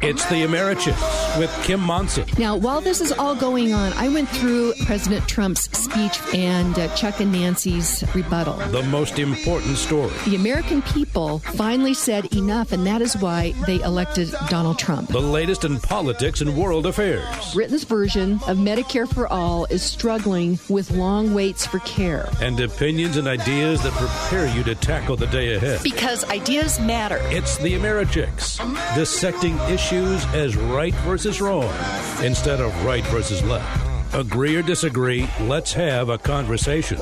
It's the Americhicks with Kim Monson. Now, while this is all going on, I went through President Trump's speech and uh, Chuck and Nancy's rebuttal. The most important story. The American people finally said enough, and that is why they elected Donald Trump. The latest in politics and world affairs. Britain's version of Medicare for All is struggling with long waits for care. And opinions and ideas that prepare you to tackle the day ahead. Because ideas matter. It's the Americhicks, dissecting issues as right versus wrong instead of right versus left. Agree or disagree, let's have a conversation.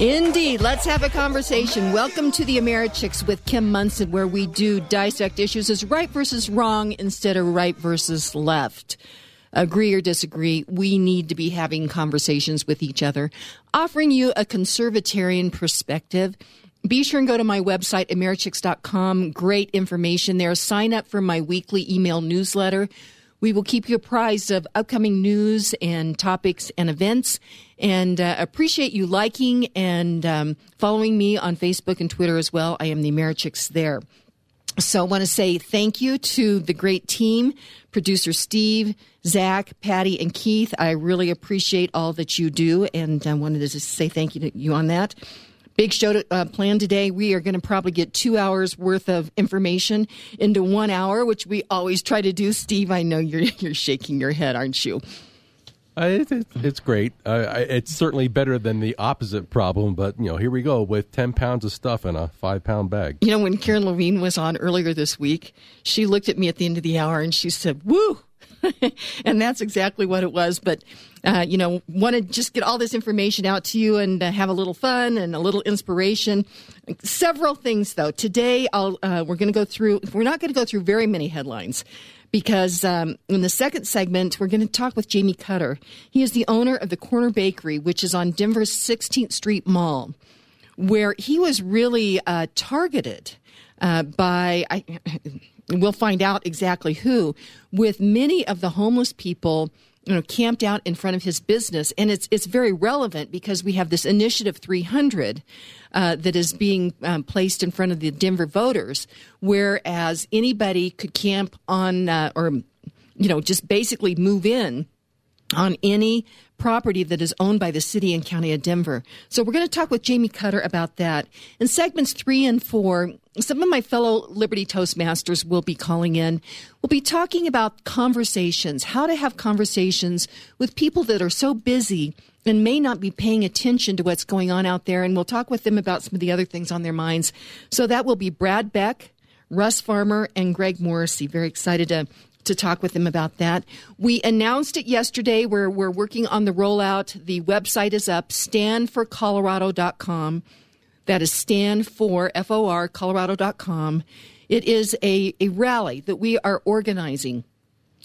Indeed. Let's have a conversation. Welcome to the Americhicks with Kim Monson, where we do dissect issues as right versus wrong instead of right versus left. Agree or disagree, we need to be having conversations with each other, offering you a conservatarian perspective. Be sure and go to my website, americhicks.com. Great information there. Sign up for my weekly email newsletter. We will keep you apprised of upcoming news and topics and events. And uh, appreciate you liking and um, following me on Facebook and Twitter as well. I am the Americhicks there. So I want to say thank you to the great team, producer Steve, Zach, Patty, and Keith. I really appreciate all that you do, and I wanted to say thank you to you on that. Big show to, uh, planned today. We are going to probably get two hours worth of information into one hour, which we always try to do. Steve, I know you're you're shaking your head, aren't you? Uh, it, it, it's great. Uh, it's certainly better than the opposite problem, but you know, here we go with ten pounds of stuff in a five pound bag. You know, when Karen Levine was on earlier this week, she looked at me at the end of the hour and she said, "Woo." and that's exactly what it was. But, uh, you know, want to just get all this information out to you and uh, have a little fun and a little inspiration. Several things, though. Today, I'll, uh, we're going to go through, we're not going to go through very many headlines because um, in the second segment, we're going to talk with Jamey Cutter. He is the owner of the Corner Bakery, which is on Denver's 16th Street Mall, where he was really uh, targeted uh, by. I, we'll find out exactly who, with many of the homeless people you know, camped out in front of his business. And it's, it's very relevant because we have this Initiative 300 uh, that is being um, placed in front of the Denver voters, whereas anybody could camp on uh, or, you know, just basically move in on any property that is owned by the city and county of Denver. So we're going to talk with Jamey Cutter about that. In segments three and four, some of my fellow Liberty Toastmasters will be calling in. We'll be talking about conversations, how to have conversations with people that are so busy and may not be paying attention to what's going on out there. And we'll talk with them about some of the other things on their minds. So that will be Brad Beck, Russ Farmer, and Greg Morrissey. Very excited to to talk with them about that. We announced it yesterday. We're, we're working on the rollout. The website is up, standforcolorado.com. That is stand for F-O-R, colorado.com. It is a, a rally that we are organizing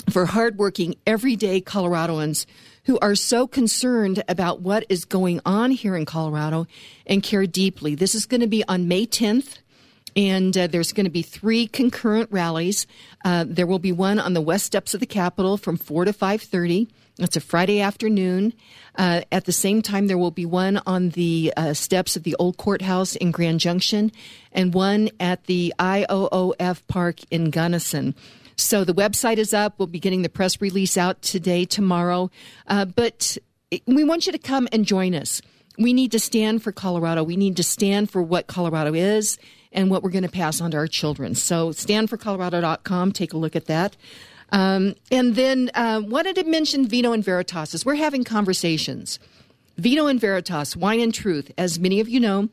for hardworking, everyday Coloradoans who are so concerned about what is going on here in Colorado and care deeply. This is going to be on May 10th and uh, there's going to be three concurrent rallies. Uh, there will be one on the west steps of the Capitol from four to five thirty. It's a Friday afternoon. Uh, at the same time, there will be one on the uh, steps of the old courthouse in Grand Junction, and one at the IOOF Park in Gunnison. So the website is up. We'll be getting the press release out today, tomorrow. Uh, but we want you to come and join us. We need to stand for Colorado. We need to stand for what Colorado is and what we're going to pass on to our children. So standforcolorado.com, take a look at that. Um, and then uh, wanted to mention Vino and Veritas as we're having conversations. Vino and Veritas, Wine and Truth. As many of you know,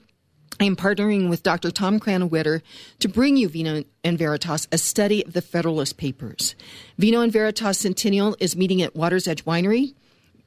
I am partnering with Dr. Tom Krannawitter to bring you Vino and Veritas, a study of the Federalist Papers. Vino and Veritas Centennial is meeting at Water's Edge Winery.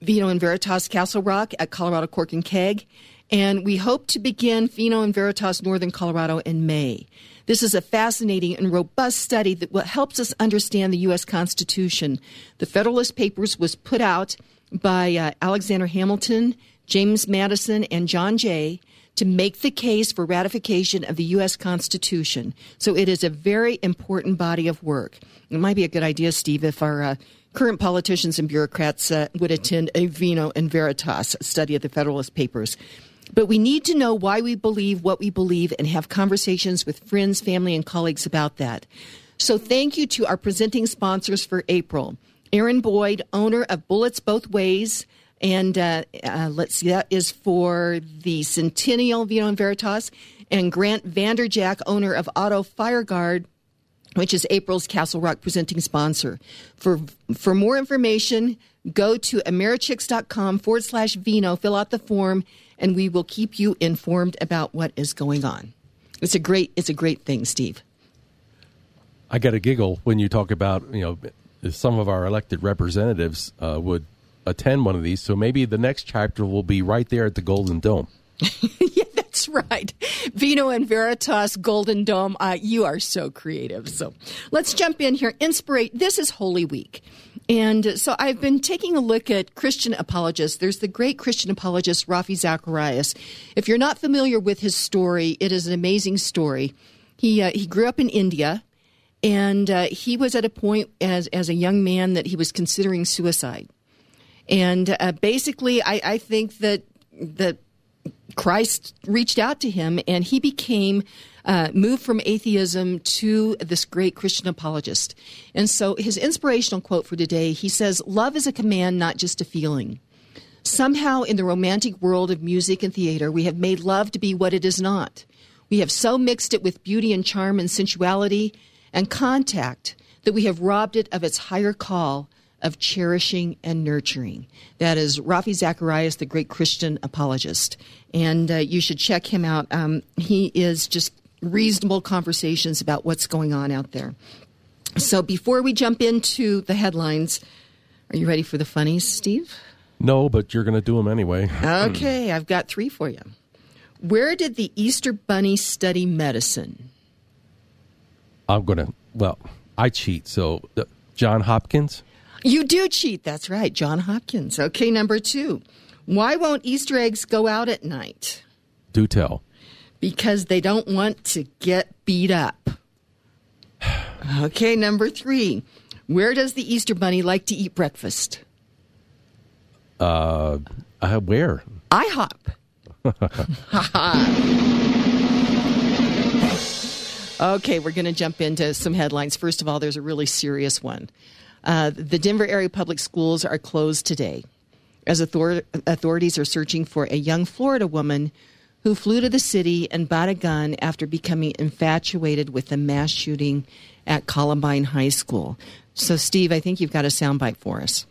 Vino and Veritas Castle Rock at Colorado Cork and Keg. And we hope to begin Vino and Veritas Northern Colorado in May. This is a fascinating and robust study that will helps us understand the U.S. Constitution. The Federalist Papers was put out by uh, Alexander Hamilton, James Madison, and John Jay to make the case for ratification of the U.S. Constitution. So it is a very important body of work. It might be a good idea, Steve, if our uh, current politicians and bureaucrats uh, would attend a Vino and Veritas study of the Federalist Papers. But we need to know why we believe what we believe and have conversations with friends, family, and colleagues about that. So thank you to our presenting sponsors for April Aaron Boyd, owner of Bullets Both Ways. And uh, uh, let's see, that is for the Centennial Vino and Veritas. And Grant Vanderjack, owner of Auto Fireguard, which is April's Castle Rock presenting sponsor. For, for more information, go to americhicks.com forward slash vino, fill out the form, and we will keep you informed about what is going on. It's a great, it's a great thing, Steve. I get a giggle when you talk about, you know, some of our elected representatives uh, would attend one of these. So maybe the next chapter will be right there at the Golden Dome. yeah, that's right. Vino and Veritas Golden Dome. Uh, you are so creative. So let's jump in here. Inspirate. This is Holy Week. And so I've been taking a look at Christian apologists. There's the great Christian apologist, Ravi Zacharias. If you're not familiar with his story, it is an amazing story. He, uh, he grew up in India, and uh, he was at a point as, as a young man that he was considering suicide. And uh, basically, I, I think that that Christ reached out to him, and he became uh, moved from atheism to this great Christian apologist. And so, his inspirational quote for today he says, Love is a command, not just a feeling. Somehow, in the romantic world of music and theater, we have made love to be what it is not. We have so mixed it with beauty and charm and sensuality and contact that we have robbed it of its higher call of cherishing and nurturing. That is Ravi Zacharias, the great Christian apologist. And uh, you should check him out. Um, he is just reasonable conversations about what's going on out there. So before we jump into the headlines, are you ready for the funnies, Steve? No, but you're going to do them anyway. okay, I've got three for you. Where did the Easter Bunny study medicine? I'm going to, well, I cheat. So, uh, John Hopkins? You do cheat. That's right. John Hopkins. Okay, number two. Why won't Easter eggs go out at night? Do tell. Because they don't want to get beat up. Okay, number three. Where does the Easter Bunny like to eat breakfast? Uh, uh where? IHOP. okay, we're going to jump into some headlines. First of all, there's a really serious one. Uh, the Denver area public schools are closed today as author- authorities are searching for a young Florida woman who flew to the city and bought a gun after becoming infatuated with the mass shooting at Columbine High School. So, Steve, I think you've got a soundbite for us.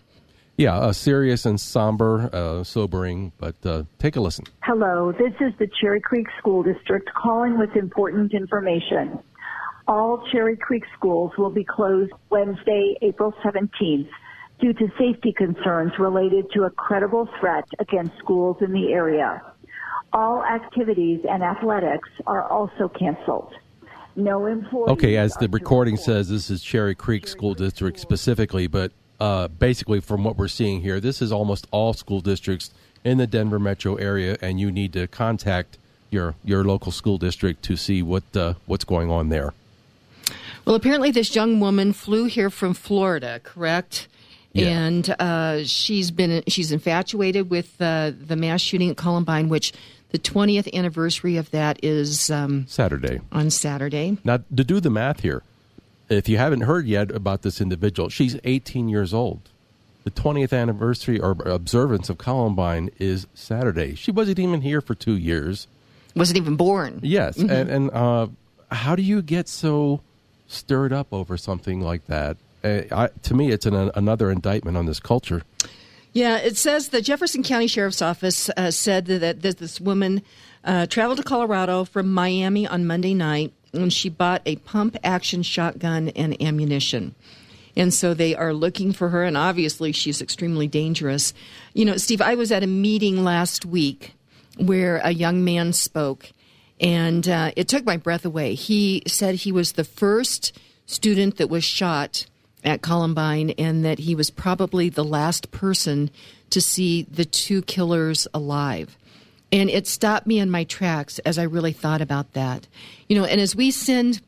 Yeah, uh, serious and somber, uh, sobering, but uh, take a listen. Hello, this is the Cherry Creek School District calling with important information. All Cherry Creek schools will be closed Wednesday, April 17th due to safety concerns related to a credible threat against schools in the area. All activities and athletics are also canceled. No employees. Okay, as the recording says, this is Cherry Creek School District specifically, but uh, basically, from what we're seeing here, this is almost all school districts in the Denver metro area, and you need to contact your your local school district to see what uh, what's going on there. Well, apparently, this young woman flew here from Florida, correct? Yeah. And uh, she's been she's infatuated with uh, the mass shooting at Columbine, which the 20th anniversary of that is um, Saturday. On Saturday. Now, to do the math here, if you haven't heard yet about this individual, she's 18 years old. The 20th anniversary or observance of Columbine is Saturday. She wasn't even here for two years. Wasn't even born. Yes, mm-hmm. and, and uh, how do you get so stirred up over something like that? Uh, I, to me, it's an, another indictment on this culture. Yeah, it says the Jefferson County Sheriff's Office uh, said that, that, this woman uh, traveled to Colorado from Miami on Monday night and she bought a pump action shotgun and ammunition. And so they are looking for her, and obviously she's extremely dangerous. You know, Steve, I was at a meeting last week where a young man spoke, and uh, it took my breath away. He said he was the first student that was shot at Columbine and that he was probably the last person to see the two killers alive. And it stopped me in my tracks as I really thought about that. You know, and as we send,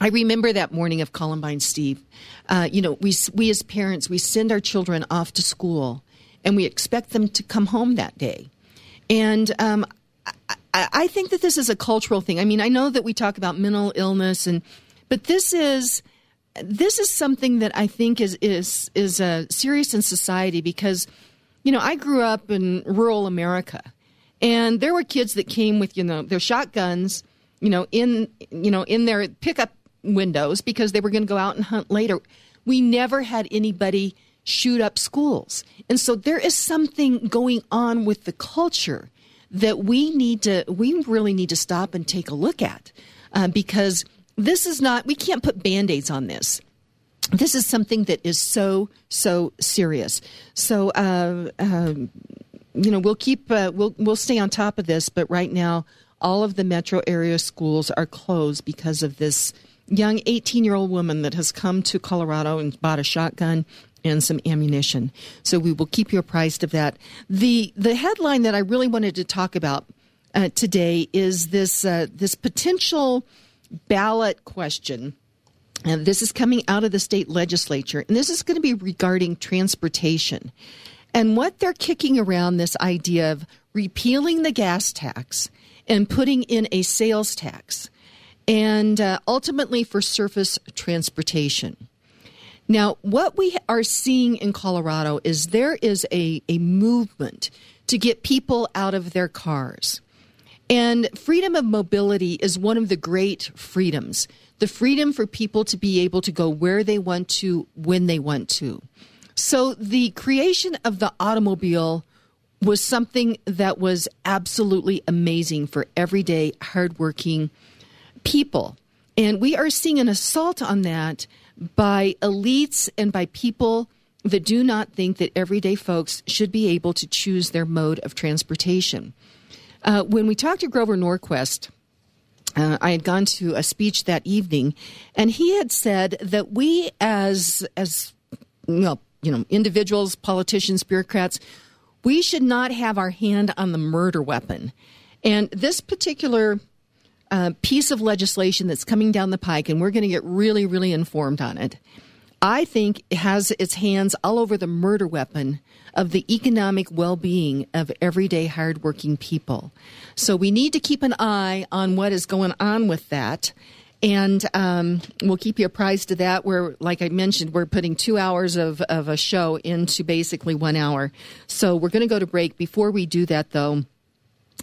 I remember that morning of Columbine, Steve. Uh, you know, we, we as parents, we send our children off to school and we expect them to come home that day. And um, I, I think that this is a cultural thing. I mean, I know that we talk about mental illness and, but this is this is something that I think is is is serious in society because, you know, I grew up in rural America, and there were kids that came with you know their shotguns, you know, in you know in their pickup windows because they were going to go out and hunt later. We never had anybody shoot up schools, and so there is something going on with the culture that we need to we really need to stop and take a look at uh, because this is not we can't put band-aids on this. This is something that is so so serious. So uh, uh, you know we'll keep uh, we'll we'll stay on top of this but right now all of the metro area schools are closed because of this young 18 year old woman that has come to colorado and bought a shotgun and some ammunition. So we will keep you apprised of that. The the headline that i really wanted to talk about uh, today is this uh, this potential ballot question. And this is coming out of the state legislature, and this is going to be regarding transportation. And what they're kicking around this idea of repealing the gas tax and putting in a sales tax, and uh, ultimately for surface transportation. Now, what we are seeing in Colorado is there is a, a movement to get people out of their cars. And freedom of mobility is one of the great freedoms the freedom for people to be able to go where they want to, when they want to. So the creation of the automobile was something that was absolutely amazing for everyday, hardworking people. And we are seeing an assault on that by elites and by people that do not think that everyday folks should be able to choose their mode of transportation. Uh, when we talked to Grover Norquist, uh, I had gone to a speech that evening, and he had said that we, as as well, you know, individuals, politicians, bureaucrats, we should not have our hand on the murder weapon. And this particular uh, piece of legislation that's coming down the pike, and we're going to get really, really informed on it. I think has its hands all over the murder weapon of the economic well being of everyday hardworking people. So we need to keep an eye on what is going on with that. And um, we'll keep you apprised of that. Where, like I mentioned, we're putting two hours of, of a show into basically one hour. So we're going to go to break. Before we do that, though,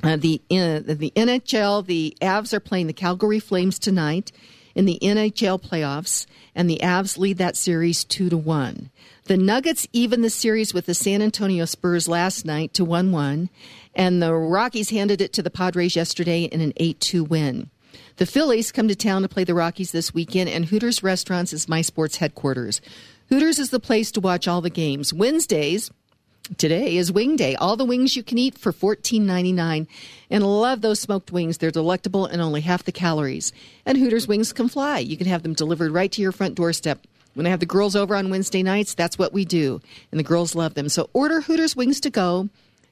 uh, the uh, the NHL, the Avs are playing the Calgary Flames tonight in the NHL playoffs, and the Avs lead that series two to one. The Nuggets even the series with the San Antonio Spurs last night to 1 1, and the Rockies handed it to the Padres yesterday in an 8 2 win. The Phillies come to town to play the Rockies this weekend, and Hooters Restaurants is my sports headquarters. Hooters is the place to watch all the games. Wednesdays, Today is Wing Day. All the wings you can eat for $14.99. And love those smoked wings. They're delectable and only half the calories. And Hooters wings can fly. You can have them delivered right to your front doorstep. When I have the girls over on Wednesday nights, that's what we do. And the girls love them. So order Hooters wings to go,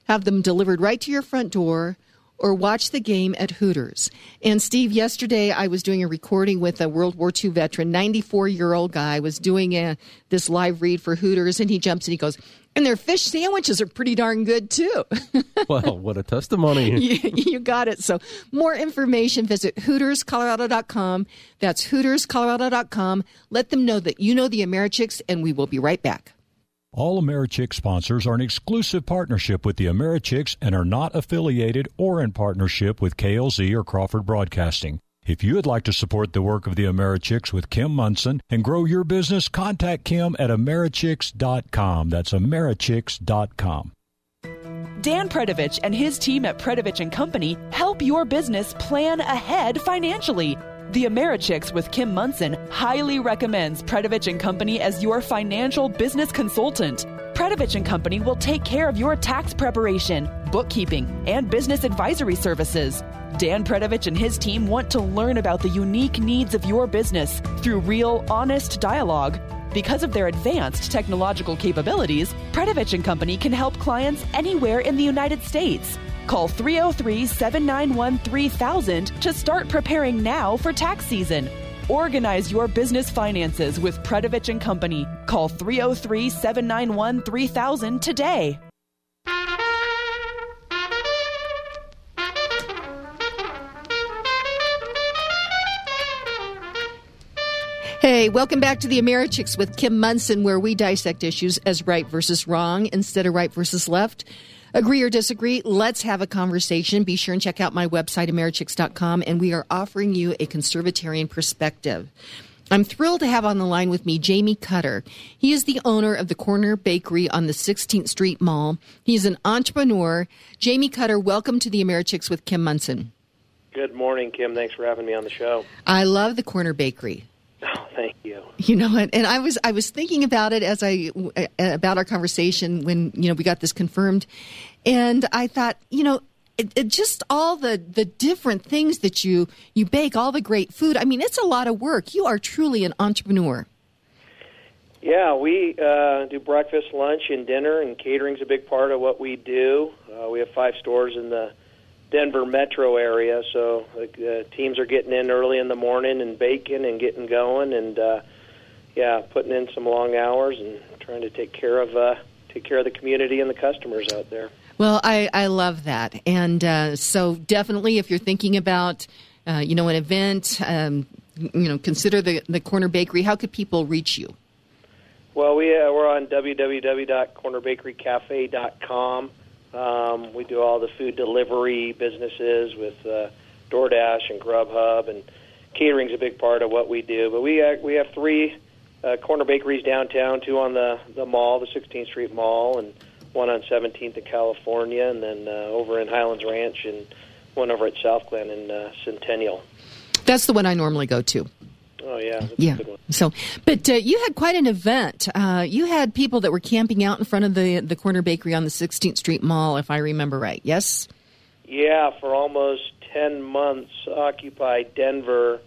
have them delivered right to your front door, or watch the game at Hooters. And Steve, yesterday I was doing a recording with a World War II veteran, 94 year old guy, was doing a, this live read for Hooters, and he jumps and he goes, and their fish sandwiches are pretty darn good too. well, what a testimony. you, you, got it. So, more information, visit HootersColorado.com. That's HootersColorado.com. Let them know that you know the Americhicks, and we will be right back. All Americhick sponsors are an exclusive partnership with the Americhicks and are not affiliated or in partnership with KLZ or Crawford Broadcasting. If you would like to support the work of the Americhicks with Kim Monson and grow your business, contact Kim at Americhicks.com. That's Americhicks.com. Dan Predovich and his team at Predovich Company help your business plan ahead financially. The Americhicks with Kim Monson highly recommends Predovich Company as your financial business consultant. Predovich Company will take care of your tax preparation, bookkeeping, and business advisory services. Dan Predovich and his team want to learn about the unique needs of your business through real, honest dialogue. Because of their advanced technological capabilities, Predovich and Company can help clients anywhere in the United States. Call 303 791 3000 to start preparing now for tax season. Organize your business finances with Predovich and Company. Call 303 791 3000 today. Hey, welcome back to the Americhicks with Kim Monson, where we dissect issues as right versus wrong instead of right versus left. Agree or disagree? Let's have a conversation. Be sure and check out my website, americhicks.com, and we are offering you a conservatarian perspective. I'm thrilled to have on the line with me Jamey Cutter. He is the owner of the Corner Bakery on the 16th Street Mall. He's an entrepreneur. Jamey Cutter, welcome to the Americhicks with Kim Monson. Good morning, Kim. Thanks for having me on the show. I love the Corner Bakery. Oh, thank you. You know what? And I was I was thinking about it as I about our conversation when you know we got this confirmed, and I thought you know it, it just all the the different things that you you bake, all the great food. I mean, it's a lot of work. You are truly an entrepreneur. Yeah, we uh, do breakfast, lunch, and dinner, and catering's a big part of what we do. Uh, we have five stores in the Denver metro area, so the uh, teams are getting in early in the morning and baking and getting going, and uh, yeah, putting in some long hours and trying to take care of uh, take care of the community and the customers out there. Well, I, I love that, and uh, so definitely, if you're thinking about uh, you know an event, um, you know, consider the the Corner Bakery. How could people reach you? Well, we uh, we're on www.cornerbakerycafe.com. Um, we do all the food delivery businesses with uh, DoorDash and Grubhub, and catering's a big part of what we do. But we uh, we have three uh, corner bakeries downtown, two on the the mall, the 16th Street Mall, and one on 17th in California, and then uh, over in Highlands Ranch, and one over at Southglenn in uh, Centennial. That's the one I normally go to. Oh yeah, yeah. So, but uh, you had quite an event. Uh, you had people that were camping out in front of the the corner bakery on the 16th Street Mall, if I remember right. Yes. Yeah, for almost ten months, Occupy Denver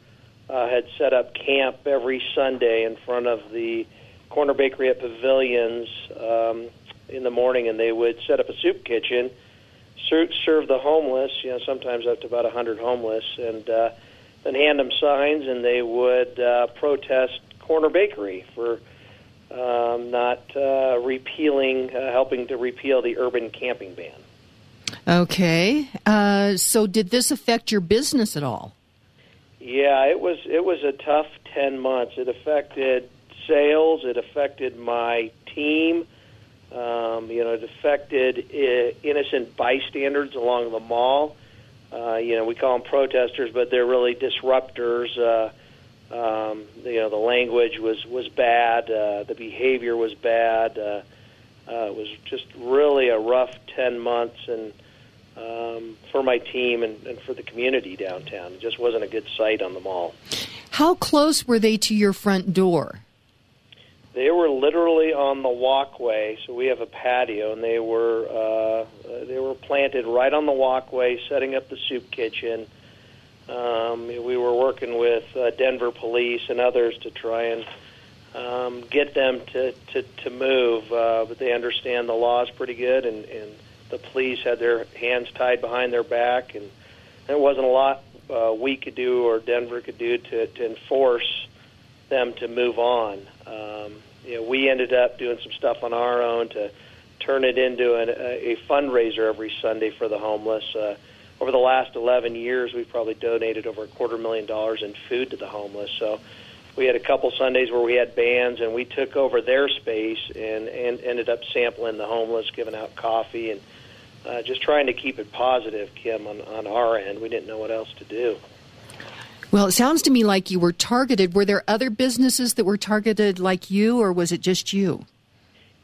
uh, had set up camp every Sunday in front of the corner bakery at Pavilions um, in the morning, and they would set up a soup kitchen, ser- serve the homeless. You know, sometimes up to about a hundred homeless, and uh, then hand them signs, and they would uh, protest Corner Bakery for um, not uh, repealing, uh, helping to repeal the urban camping ban. Okay, uh, so did this affect your business at all? Yeah, it was it was a tough ten months. It affected sales. It affected my team. Um, you know, it affected uh, innocent bystanders along the mall. Uh, you know, we call them protesters, but they're really disruptors. Uh, um, you know, the language was was bad. Uh, the behavior was bad. Uh, uh, it was just really a rough ten months, and um, for my team and, and for the community downtown, it just wasn't a good sight on the mall. How close were they to your front door? They were literally on the walkway. So we have a patio, and they were uh, they were planted right on the walkway, setting up the soup kitchen. Um, we were working with uh, Denver police and others to try and um, get them to to, to move, uh, but they understand the laws pretty good, and, and the police had their hands tied behind their back, and there wasn't a lot uh, we could do or Denver could do to, to enforce them to move on. Um, you know, we ended up doing some stuff on our own to turn it into an, a, a fundraiser every Sunday for the homeless. Uh, over the last 11 years, we've probably donated over a quarter million dollars in food to the homeless. So we had a couple Sundays where we had bands, and we took over their space and, and ended up sampling the homeless, giving out coffee, and uh, just trying to keep it positive, Kim, on, on our end. We didn't know what else to do. Well, it sounds to me like you were targeted. Were there other businesses that were targeted like you, or was it just you?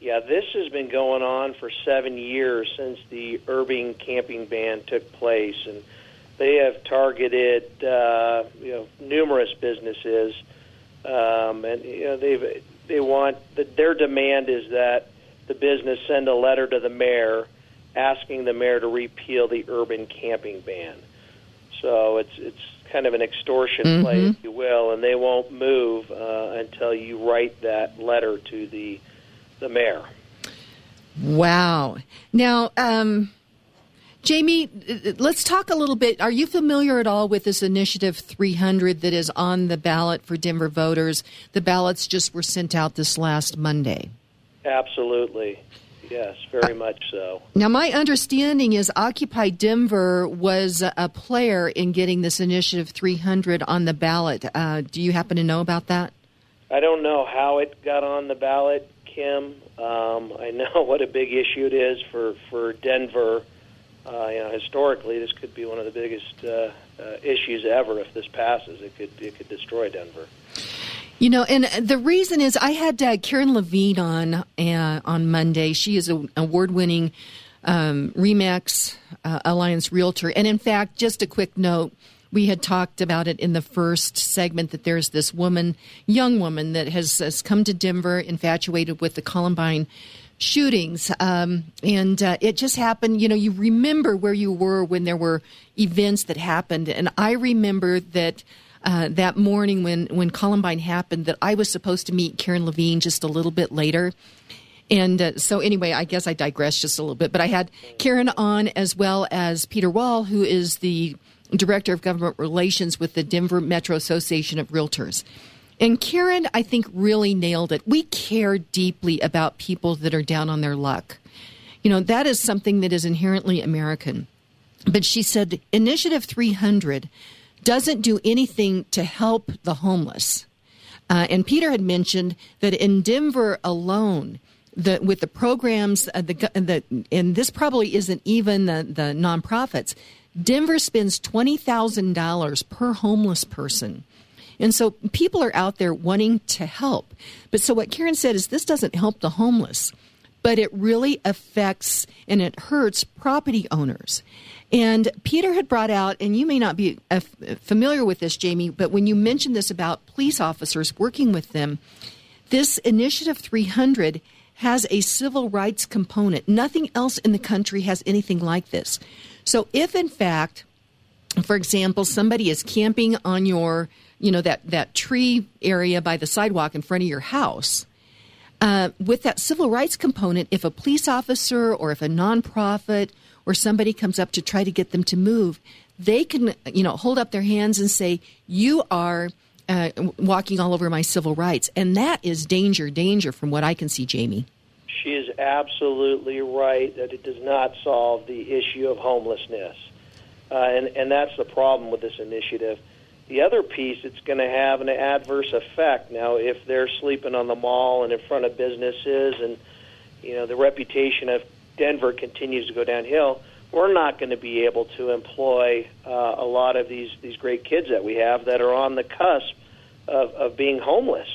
Yeah, this has been going on for seven years since the urban camping ban took place, and they have targeted uh, you know numerous businesses, um, and you know they they want the, their demand is that the business send a letter to the mayor asking the mayor to repeal the urban camping ban. So it's it's kind of an extortion mm-hmm. play, if you will, and they won't move uh, until you write that letter to the the mayor. Wow. Now, um, Jamey, let's talk a little bit. Are you familiar at all with this initiative 300 that is on the ballot for Denver voters? The ballots just were sent out this last Monday. Absolutely. Yes, very much so. Now, my understanding is Occupy Denver was a player in getting this Initiative 300 on the ballot. Uh, do you happen to know about that? I don't know how it got on the ballot, Kim. Um, I know what a big issue it is for for Denver. Uh, you know, historically, this could be one of the biggest uh, uh, issues ever. If this passes, it could it could destroy Denver. You know, and the reason is I had uh, Karen Levine on uh, on Monday. She is an award-winning um, Remax uh, Alliance realtor, and in fact, just a quick note: we had talked about it in the first segment that there's this woman, young woman, that has, has come to Denver, infatuated with the Columbine shootings, um, and uh, it just happened. You know, you remember where you were when there were events that happened, and I remember that uh, that morning when, when Columbine happened that I was supposed to meet Karen Levine just a little bit later. And uh, so, anyway, I guess I digress just a little bit, but I had Karen on as well as Peter Wall, who is the Director of Government Relations with the Denver Metro Association of Realtors. And Karen, I think, really nailed it. We care deeply about people that are down on their luck. You know, that is something that is inherently American. But she said Initiative 300 doesn't do anything to help the homeless. Uh, and Peter had mentioned that in Denver alone, the, with the programs, uh, the, the, and this probably isn't even the, the nonprofits, Denver spends $20,000 per homeless person. And so people are out there wanting to help. But so what Karen said is this doesn't help the homeless, but it really affects and it hurts property owners. And Peter had brought out, and you may not be uh, familiar with this, Jamey, but when you mentioned this about police officers working with them, this Initiative 300 has a civil rights component. Nothing else in the country has anything like this. So if in fact, for example, somebody is camping on your, you know, that, that tree area by the sidewalk in front of your house, uh, with that civil rights component, if a police officer or if a nonprofit or somebody comes up to try to get them to move, they can, you know, hold up their hands and say, "You are." Uh, walking all over my civil rights. And that is danger, danger from what I can see, Jamey. She is absolutely right that it does not solve the issue of homelessness. Uh, and, and that's the problem with this initiative. The other piece, it's going to have an adverse effect. Now, if they're sleeping on the mall and in front of businesses and, you know, the reputation of Denver continues to go downhill, we're not going to be able to employ uh, a lot of these these great kids that we have that are on the cusp of, of being homeless.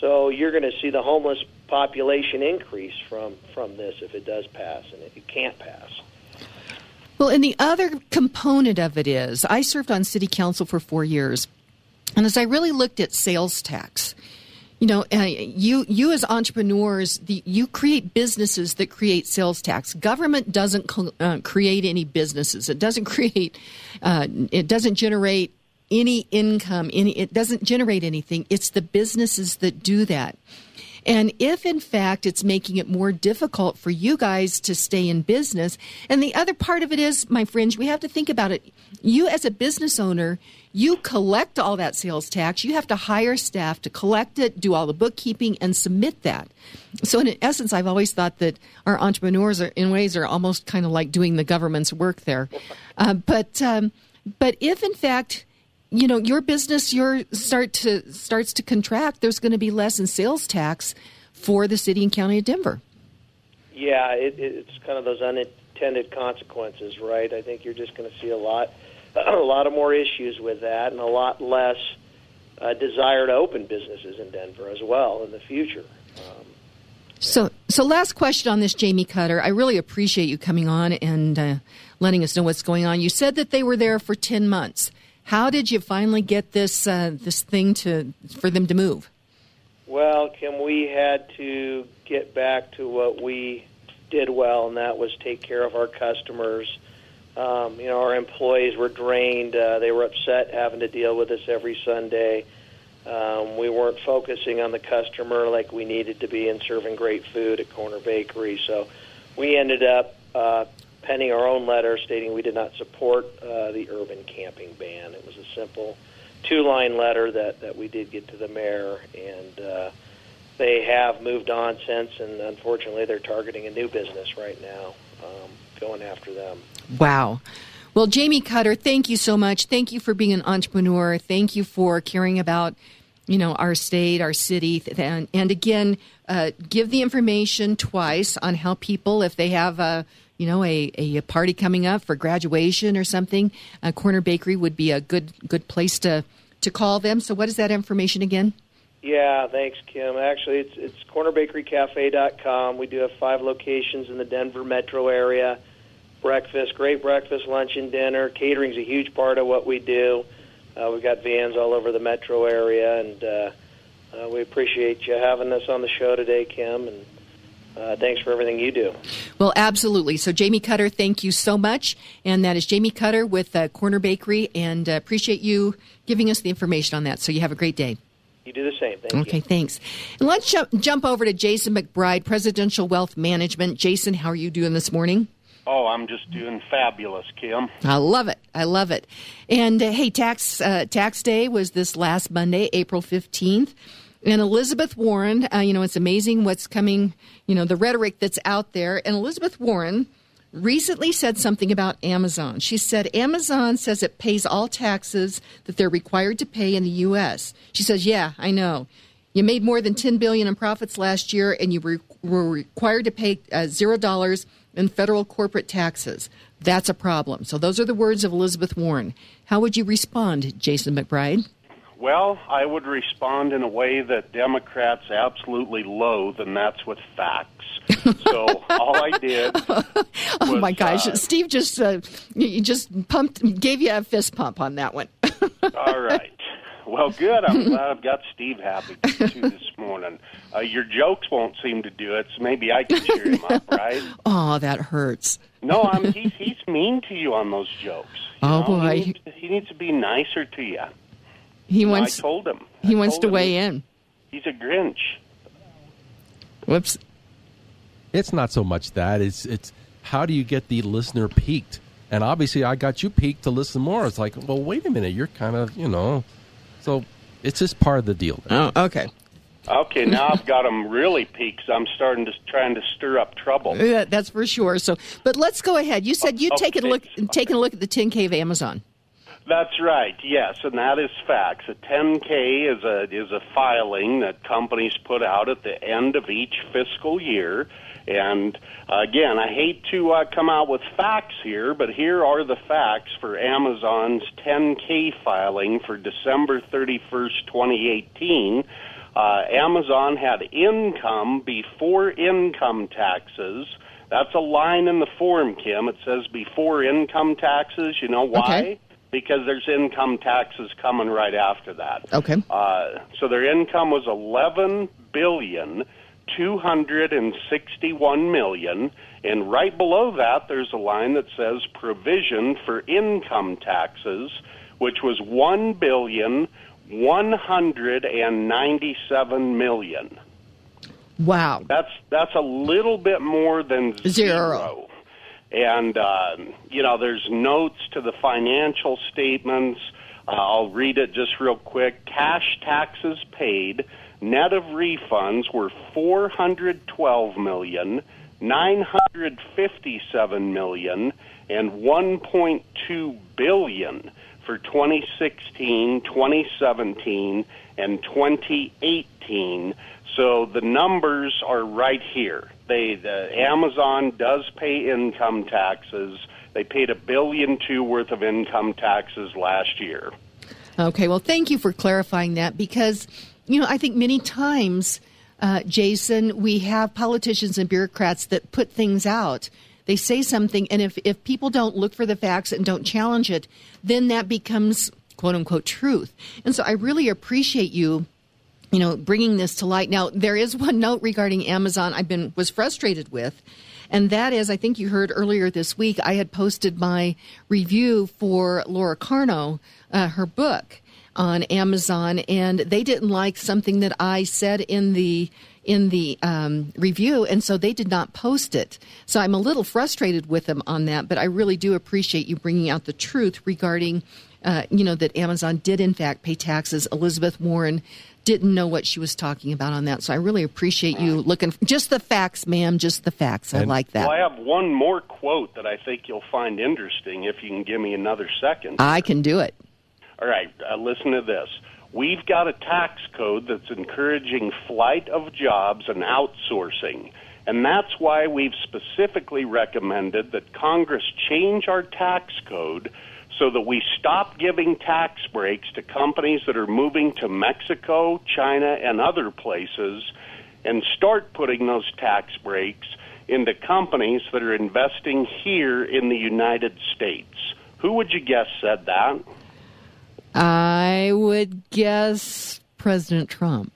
So you're going to see the homeless population increase from from this if it does pass, and it, it can't pass. Well, and the other component of it is I served on city council for four years, and as I really looked at sales tax you know, uh, you you as entrepreneurs, the, you create businesses that create sales tax. Government doesn't uh, create any businesses. It doesn't create. Uh, it doesn't generate any income. Any. It doesn't generate anything. It's the businesses that do that. And if in fact it's making it more difficult for you guys to stay in business, and the other part of it is, my friends, we have to think about it. You as a business owner, you collect all that sales tax. You have to hire staff to collect it, do all the bookkeeping, and submit that. So, in essence, I've always thought that our entrepreneurs, are, in ways, are almost kind of like doing the government's work there. Uh, but, um, but if in fact you know your business your start to starts to contract, there's going to be less in sales tax for the city and county of Denver. Yeah, it, it's kind of those unintended consequences, right? I think you're just going to see a lot, a lot of more issues with that, and a lot less uh, desire to open businesses in Denver as well in the future. Um, so, so last question on this, Jamey Cutter. I really appreciate you coming on and uh, letting us know what's going on. You said that they were there for ten months. How did you finally get this uh, this thing to for them to move? Well, Kim, we had to get back to what we did well, and that was take care of our customers. Um, you know, our employees were drained. Uh, they were upset having to deal with us every Sunday. Um, we weren't focusing on the customer like we needed to be and serving great food at Corner Bakery. So we ended up uh, penning our own letter stating we did not support uh, the urban camping ban. It was a simple two-line letter that that we did get to the mayor, and uh, they have moved on since. And unfortunately, they're targeting a new business right now, um, going after them. Wow. Well, Jamey Cutter, thank you so much. Thank you for being an entrepreneur. Thank you for caring about you know, our state, our city, and, and again, uh, give the information twice on how people, if they have a, you know, a, a party coming up for graduation or something, a Corner Bakery would be a good good place to to call them. So, what is that information again? Yeah, thanks, Kim. Actually, it's it's cornerbakerycafe.com. We do have five locations in the Denver metro area. Breakfast, great breakfast, lunch, and dinner. Catering's a huge part of what we do. Uh, we've got vans all over the metro area, and uh, uh, we appreciate you having us on the show today, Kim. And uh, thanks for everything you do. Well, absolutely. So, Jamey Cutter, thank you so much. And that is Jamey Cutter with uh, Corner Bakery, and uh, appreciate you giving us the information on that. So, you have a great day. You do the same. Thank okay, you. thanks. And let's jump, jump over to Jason McBride, Presidential Wealth Management. Jason, how are you doing this morning? Oh, I'm just doing fabulous, Kim. I love it. I love it. And uh, hey, tax uh, tax day was this last Monday, April fifteenth. And Elizabeth Warren, uh, you know, it's amazing what's coming. You know, the rhetoric that's out there. And Elizabeth Warren recently said something about Amazon. She said Amazon says it pays all taxes that they're required to pay in the U.S. She says, "Yeah, I know. You made more than 10 billion in profits last year, and you re- were required to pay uh, zero dollars in federal corporate taxes. That's a problem." So those are the words of Elizabeth Warren. How would you respond, Jason McBride? Well, I would respond in a way that Democrats absolutely loathe, and that's with facts. so all I did. oh my gosh, uh, Steve just uh, you just pumped, gave you a fist pump on that one. all right. Well, good. I'm glad I've got Steve happy too this morning. Uh, your jokes won't seem to do it, so maybe I can cheer him up, right? oh, that hurts. No, I'm, he's he's mean to you on those jokes. you Oh, know? boy. he needs, he needs to be nicer to you. He wants I told him. he I wants to weigh in. He's a Grinch. Whoops. It's not so much that it's it's how do you get the listener piqued? And obviously, I got you piqued to listen more. It's like, well, wait a minute, you're kind of you know, so it's just part of the deal. Oh, okay. Okay, now I've got him really piqued. I'm starting to trying to stir up trouble. Yeah, that's for sure. So, but let's go ahead. You said you'd Okay. taken a look, taken a look at the 10K of Amazon. That's right. Yes, and that is facts. A 10K is a is a filing that companies put out at the end of each fiscal year. And again, I hate to uh, come out with facts here, but here are the facts for Amazon's 10K filing for December 31st, 2018. Uh, Amazon had income before income taxes. That's a line in the form, Kim. It says before income taxes. You know why? Okay. Because there's income taxes coming right after that. Okay. Uh, so their income was eleven billion two hundred and sixty-one million, and right below that, there's a line that says provision for income taxes, which was one billion one hundred and ninety-seven million. Wow. That's that's a little bit more than Zero. zero. And uh, you know, there's notes to the financial statements. Uh, I'll read it just real quick. Cash taxes paid, net of refunds, were four hundred twelve million, nine hundred fifty-seven million, and one point two billion for 2016, 2017, and 2018. So the numbers are right here. They the Amazon does pay income taxes. They paid a billion two worth of income taxes last year. Okay, well, thank you for clarifying that because, you know, I think many times, uh, Jason, we have politicians and bureaucrats that put things out. They say something, and if, if people don't look for the facts and don't challenge it, then that becomes quote unquote truth. And so I really appreciate you you know bringing this to light now there is one note regarding amazon i've been was frustrated with and that is i think you heard earlier this week i had posted my review for laura carno uh, her book on amazon and they didn't like something that i said in the in the um, review and so they did not post it so i'm a little frustrated with them on that but i really do appreciate you bringing out the truth regarding uh, you know that amazon did in fact pay taxes elizabeth warren didn't know what she was talking about on that. So I really appreciate you looking just the facts, ma'am, just the facts. I like that. Well, I have one more quote that I think you'll find interesting if you can give me another second. I can do it. All right, uh, listen to this. We've got a tax code that's encouraging flight of jobs and outsourcing. And that's why we've specifically recommended that Congress change our tax code so that we stop giving tax breaks to companies that are moving to Mexico, China, and other places and start putting those tax breaks into companies that are investing here in the United States. Who would you guess said that? I would guess President Trump.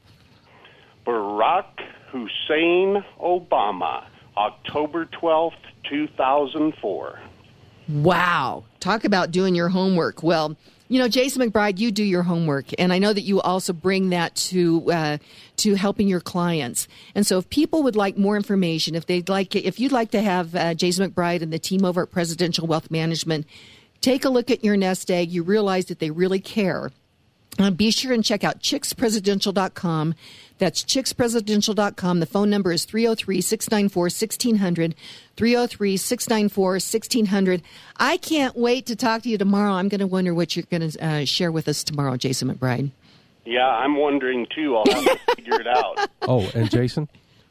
Barack Hussein Obama, October 12th, 2004. Wow. Talk about doing your homework. Well, you know, Jason McBride, you do your homework, and I know that you also bring that to uh, to helping your clients. And so, if people would like more information, if they'd like, if you'd like to have uh, Jason McBride and the team over at Presidential Wealth Management take a look at your nest egg, you realize that they really care. Uh, be sure and check out chickspresidential.com. That's chickspresidential.com. The phone number is 303 694 1600. 303 694 1600. I can't wait to talk to you tomorrow. I'm going to wonder what you're going to uh, share with us tomorrow, Jason McBride. Yeah, I'm wondering too. I'll have to figure it out. Oh, and Jason?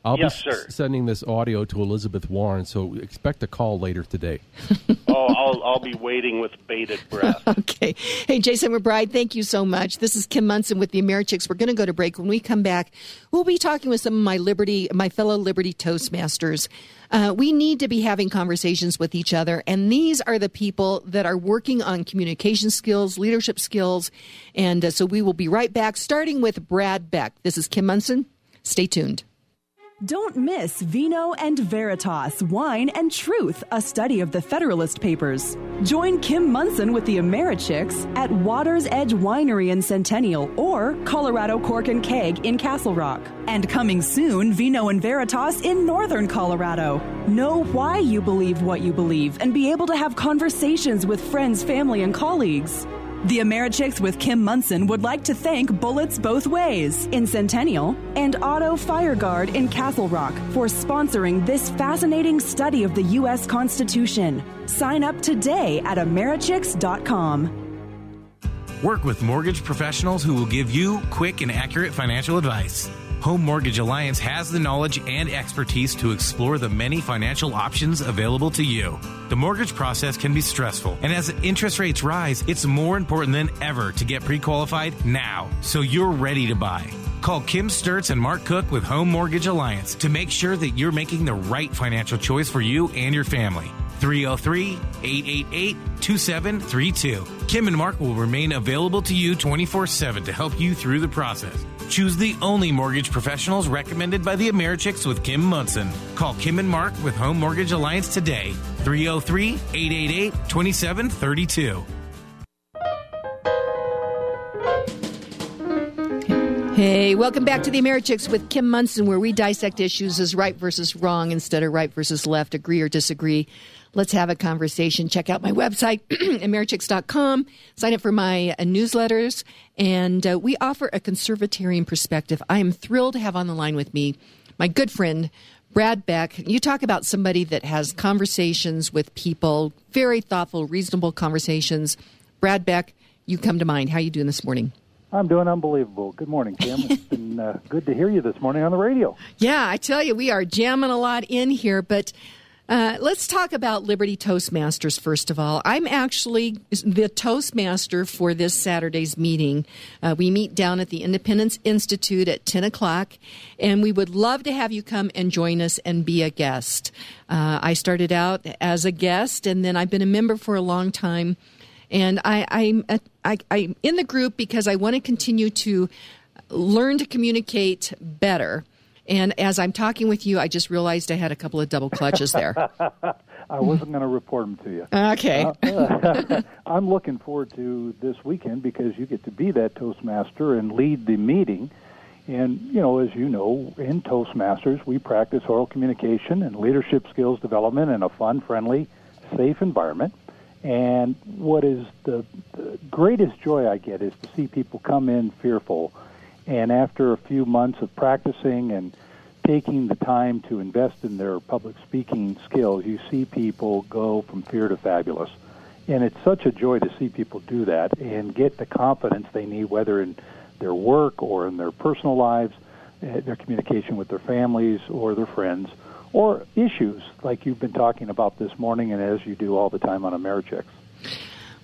I'll Yes, be sir. sending this audio to Elizabeth Warren, so expect a call later today. Oh, I'll, I'll be waiting with bated breath. Okay. Hey, Jason McBride, thank you so much. This is Kim Monson with the Americhicks. We're going to go to break. When we come back, we'll be talking with some of my Liberty, my fellow Liberty Toastmasters. Uh, we need to be having conversations with each other, and these are the people that are working on communication skills, leadership skills, and uh, so we will be right back, starting with Brad Beck. This is Kim Monson. Stay tuned. Don't miss Vino and Veritas, Wine and Truth, a study of the Federalist Papers. Join Kim Monson with the Americhicks at Water's Edge Winery in Centennial or Colorado Cork and Keg in Castle Rock. And coming soon, Vino and Veritas in Northern Colorado. Know why you believe what you believe and be able to have conversations with friends, family, and colleagues. The Americhicks with Kim Monson would like to thank Bullets Both Ways in Centennial and Auto Fireguard in Castle Rock for sponsoring this fascinating study of the U.S. Constitution. Sign up today at Americhicks.com. Work with mortgage professionals who will give you quick and accurate financial advice. Home Mortgage Alliance has the knowledge and expertise to explore the many financial options available to you. The mortgage process can be stressful, and as interest rates rise, it's more important than ever to get pre qualified now so you're ready to buy. Call Kim Sturts and Mark Cook with Home Mortgage Alliance to make sure that you're making the right financial choice for you and your family. 303 888 2732. Kim and Mark will remain available to you 24 7 to help you through the process. Choose the only mortgage professionals recommended by the Americhicks with Kim Monson. Call Kim and Mark with Home Mortgage Alliance today. 303 888 2732. Hey, welcome back to the Americhicks with Kim Monson, where we dissect issues as right versus wrong instead of right versus left, agree or disagree. Let's have a conversation. Check out my website, americhicks.com. Sign up for my uh, newsletters. And uh, we offer a conservatarian perspective. I am thrilled to have on the line with me my good friend, Brad Beck. You talk about somebody that has conversations with people, very thoughtful, reasonable conversations. Brad Beck, you come to mind. How are you doing this morning? I'm doing unbelievable. Good morning, Kim. It's been uh, good to hear you this morning on the radio. Yeah, I tell you, we are jamming a lot in here, but uh, let's talk about Liberty Toastmasters first of all. I'm actually the Toastmaster for this Saturday's meeting. Uh, we meet down at the Independence Institute at 10 o'clock, and we would love to have you come and join us and be a guest. Uh, I started out as a guest, and then I've been a member for a long time. And I, I'm, I, I'm in the group because I want to continue to learn to communicate better. And as I'm talking with you, I just realized I had a couple of double clutches there. I wasn't going to report them to you. Okay. Uh, I'm looking forward to this weekend because you get to be that Toastmaster and lead the meeting. And, you know, as you know, in Toastmasters, we practice oral communication and leadership skills development in a fun, friendly, safe environment. And what is the, the greatest joy I get is to see people come in fearful. And after a few months of practicing and taking the time to invest in their public speaking skills, you see people go from fear to fabulous. And it's such a joy to see people do that and get the confidence they need, whether in their work or in their personal lives, eh, their communication with their families or their friends, or issues like you've been talking about this morning and as you do all the time on Americhicks.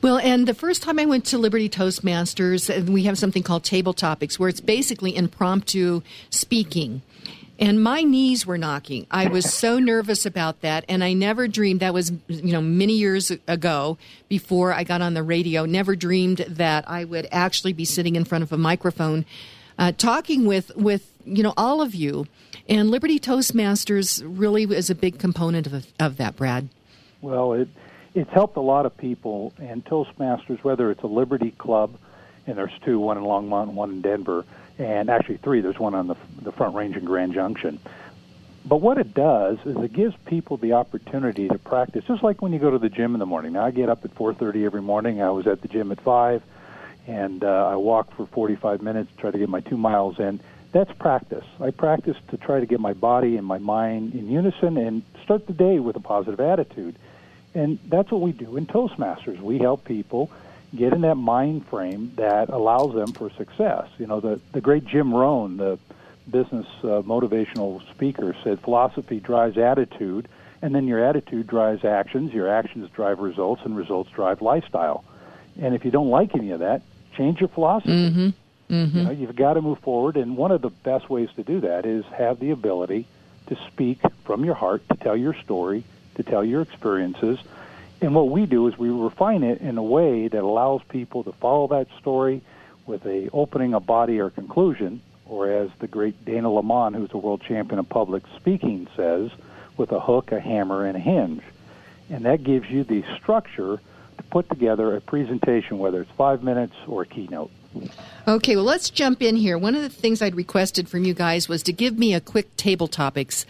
Well, and the first time I went to Liberty Toastmasters, we have something called Table Topics, where it's basically impromptu speaking. And my knees were knocking. I was so nervous about that, and I never dreamed that was, you know, many years ago before I got on the radio. Never dreamed that I would actually be sitting in front of a microphone, uh, talking with with you know all of you. And Liberty Toastmasters really is a big component of of that, Brad. Well, it it's helped a lot of people, and Toastmasters, whether it's a Liberty Club, and there's two, one in Longmont, one in Denver, and actually three. There's one on the the Front Range in Grand Junction. But what it does is it gives people the opportunity to practice, just like when you go to the gym in the morning. Now I get up at 4:30 every morning. I was at the gym at five, and uh, I walk for 45 minutes, try to get my two miles in. That's practice. I practice to try to get my body and my mind in unison and start the day with a positive attitude. And that's what we do in Toastmasters. We help people get in that mind frame that allows them for success. You know, the the great Jim Rohn, the business uh, motivational speaker, said philosophy drives attitude, and then your attitude drives actions. Your actions drive results, and results drive lifestyle. And if you don't like any of that, change your philosophy. Mm-hmm. Mm-hmm. You know, you've got to move forward, and one of the best ways to do that is have the ability to speak from your heart, to tell your story, to tell your experiences. And what we do is we refine it in a way that allows people to follow that story with a opening, a body, or conclusion, or as the great Dana LaMon, who's a world champion of public speaking, says, with a hook, a hammer, and a hinge. And that gives you the structure to put together a presentation, whether it's five minutes or a keynote. Okay, well, let's jump in here. One of the things I'd requested from you guys was to give me a quick table topics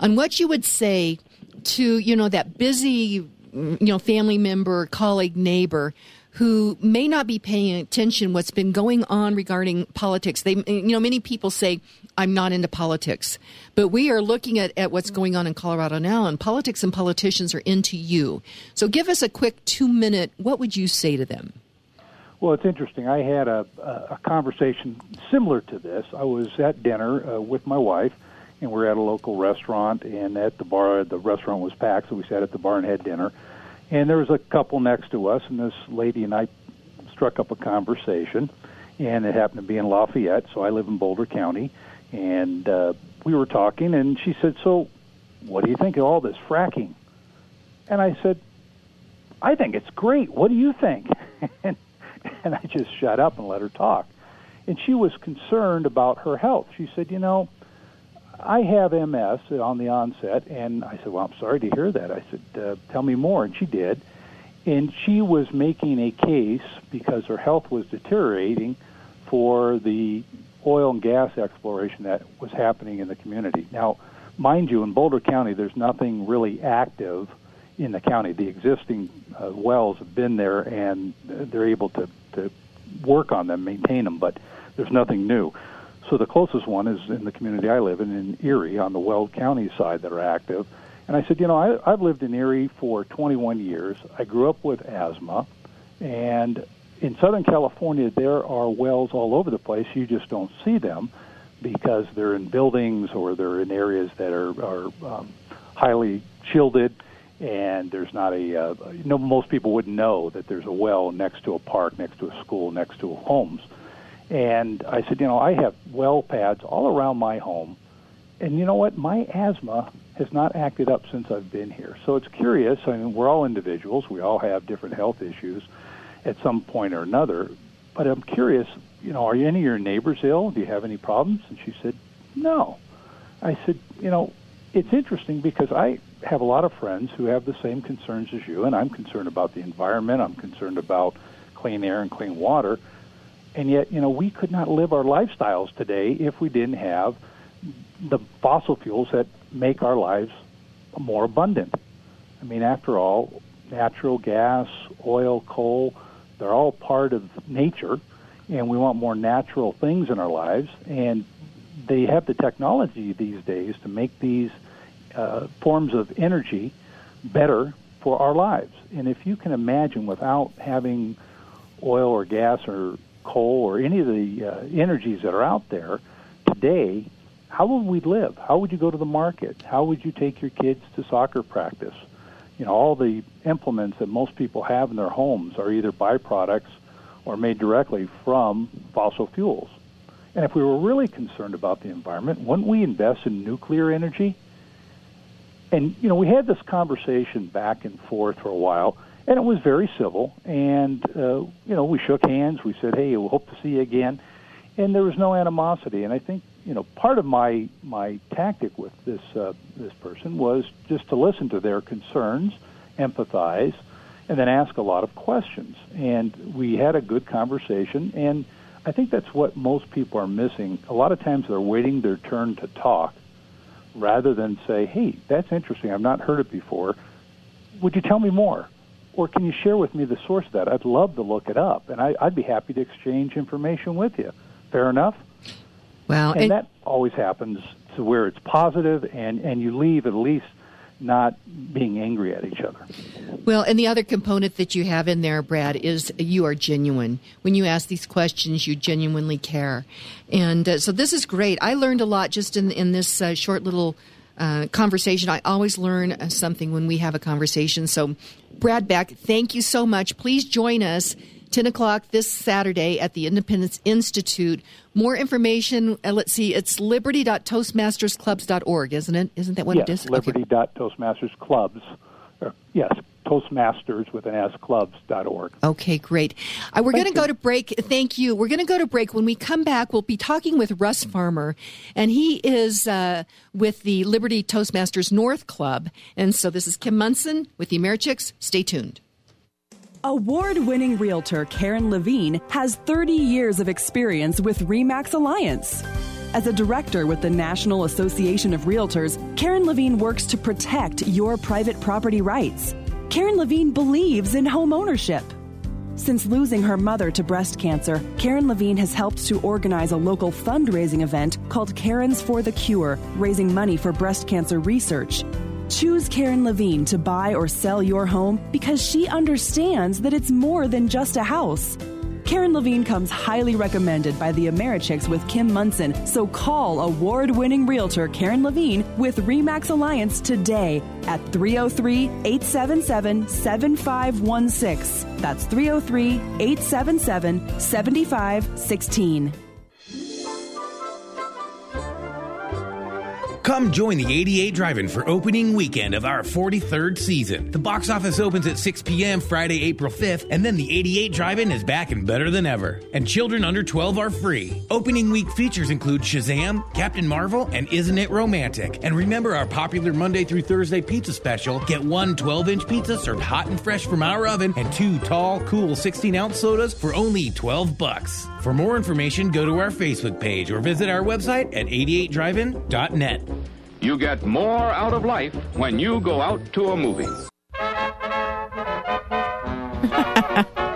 on what you would say to, you know, that busy, you know, family member, colleague, neighbor who may not be paying attention what's been going on regarding politics. They, you know, many people say, I'm not into politics. But we are looking at, at what's going on in Colorado now, and politics and politicians are into you. So give us a quick two minute, what would you say to them? Well, it's interesting. I had a, a conversation similar to this. I was at dinner uh, with my wife, and we're at a local restaurant. And at the bar, the restaurant was packed, so we sat at the bar and had dinner. And there was a couple next to us, and this lady and I struck up a conversation. And it happened to be in Lafayette, so I live in Boulder County. And uh, we were talking, and she said, "So, what do you think of all this fracking?" And I said, "I think it's great. What do you think?" and and I just shut up and let her talk. And she was concerned about her health. She said, "You know, I have MS on the onset." And I said, "Well, I'm sorry to hear that." I said, uh, "Tell me more." And she did. And she was making a case because her health was deteriorating for the oil and gas exploration that was happening in the community. Now, mind you, in Boulder County, there's nothing really active in the county. The existing uh, wells have been there, and they're able to, to work on them, maintain them, but there's nothing new. So the closest one is in the community I live in, in Erie, on the Weld County side that are active. And I said, you know, I, I've lived in Erie for 21 years. I grew up with asthma, and in Southern California, there are wells all over the place. You just don't see them because they're in buildings or they're in areas that are, are um, highly shielded and there's not a uh, you know most people wouldn't know that there's a well next to a park, next to a school, next to homes. And I said, you know, I have well pads all around my home, and you know what? My asthma has not acted up since I've been here. So it's curious. I mean, we're all individuals. We all have different health issues at some point or another. But I'm curious. You know, are any of your neighbors ill? Do you have any problems? And she said, no. I said, you know, it's interesting because I have a lot of friends who have the same concerns as you, and I'm concerned about the environment. I'm concerned about clean air and clean water. And yet, you know, we could not live our lifestyles today if we didn't have the fossil fuels that make our lives more abundant. I mean, after all, natural gas, oil, coal, they're all part of nature, and we want more natural things in our lives. And they have the technology these days to make these uh, forms of energy better for our lives. And if you can imagine, without having oil or gas or coal or any of the uh, energies that are out there today, how would we live? How would you go to the market? How would you take your kids to soccer practice? You know, all the implements that most people have in their homes are either byproducts or made directly from fossil fuels. And if we were really concerned about the environment, wouldn't we invest in nuclear energy? And, you know, we had this conversation back and forth for a while, and it was very civil. And, uh, you know, we shook hands. We said, hey, we hope to see you again. And there was no animosity. And I think, you know, part of my, my tactic with this, uh, this person was just to listen to their concerns, empathize, and then ask a lot of questions. And we had a good conversation. And I think that's what most people are missing. A lot of times they're waiting their turn to talk rather than say, hey, that's interesting. I've not heard it before. Would you tell me more? Or can you share with me the source of that? I'd love to look it up, and I, would be happy to exchange information with you. Fair enough? Well, and, and that always happens to where it's positive, and, and you leave at least not being angry at each other. Well, and the other component that you have in there, Brad, is you are genuine. When you ask these questions, you genuinely care. And uh, so this is great. I learned a lot just in, in this uh, short little uh, conversation. I always learn uh, something when we have a conversation. So, Brad Beck, thank you so much. Please join us 10 o'clock this Saturday at the Independence Institute. More information, uh, let's see, it's liberty.toastmastersclubs.org, isn't it? Isn't that what yes, it is? liberty.toastmastersclubs. Or, yes, Toastmasters with an S clubs.org. Okay, great. Uh, we're going to go to break. Thank you. We're going to go to break. When we come back, we'll be talking with Russ Farmer, and he is uh, with the Liberty Toastmasters North Club. And so this is Kim Monson with the Americhicks. Stay tuned. Award winning realtor Karen Levine has 30 years of experience with REMAX Alliance. As a director with the National Association of Realtors, Karen Levine works to protect your private property rights. Karen Levine believes in home ownership. Since losing her mother to breast cancer, Karen Levine has helped to organize a local fundraising event called Karens for the Cure, raising money for breast cancer research. Choose Karen Levine to buy or sell your home because she understands that it's more than just a house. Karen Levine comes highly recommended by the Americhicks with Kim Monson. so call award winning realtor Karen Levine with REMAX Alliance today at 303 877 7516. That's 303 877 7516. Come join the 88 Drive-In for opening weekend of our 43rd season. The box office opens at 6 p.m. Friday, April 5th, and then the 88 Drive-In is back and better than ever. And children under 12 are free. Opening week features include Shazam, Captain Marvel, and Isn't It Romantic? And remember our popular Monday through Thursday pizza special. Get one 12-inch pizza served hot and fresh from our oven, and two tall, cool 16-ounce sodas for only 12 bucks. For more information, go to our Facebook page or visit our website at 88drivein.net. You get more out of life when you go out to a movie.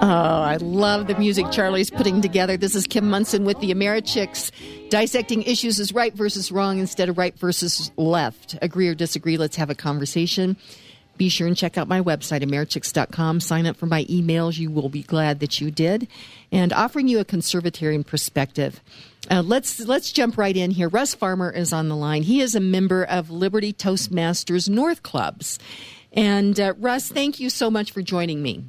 Oh, I love the music Charlie's putting together. This is Kim Monson with the Americhicks, dissecting issues as right versus wrong instead of right versus left. Agree or disagree? Let's have a conversation. Be sure and check out my website, Americhicks.com. Sign up for my emails. You will be glad that you did. And offering you a conservatarian perspective. Uh, let's let's jump right in here. Russ Farmer is on the line. He is a member of Liberty Toastmasters North Clubs. And uh, Russ, thank you so much for joining me.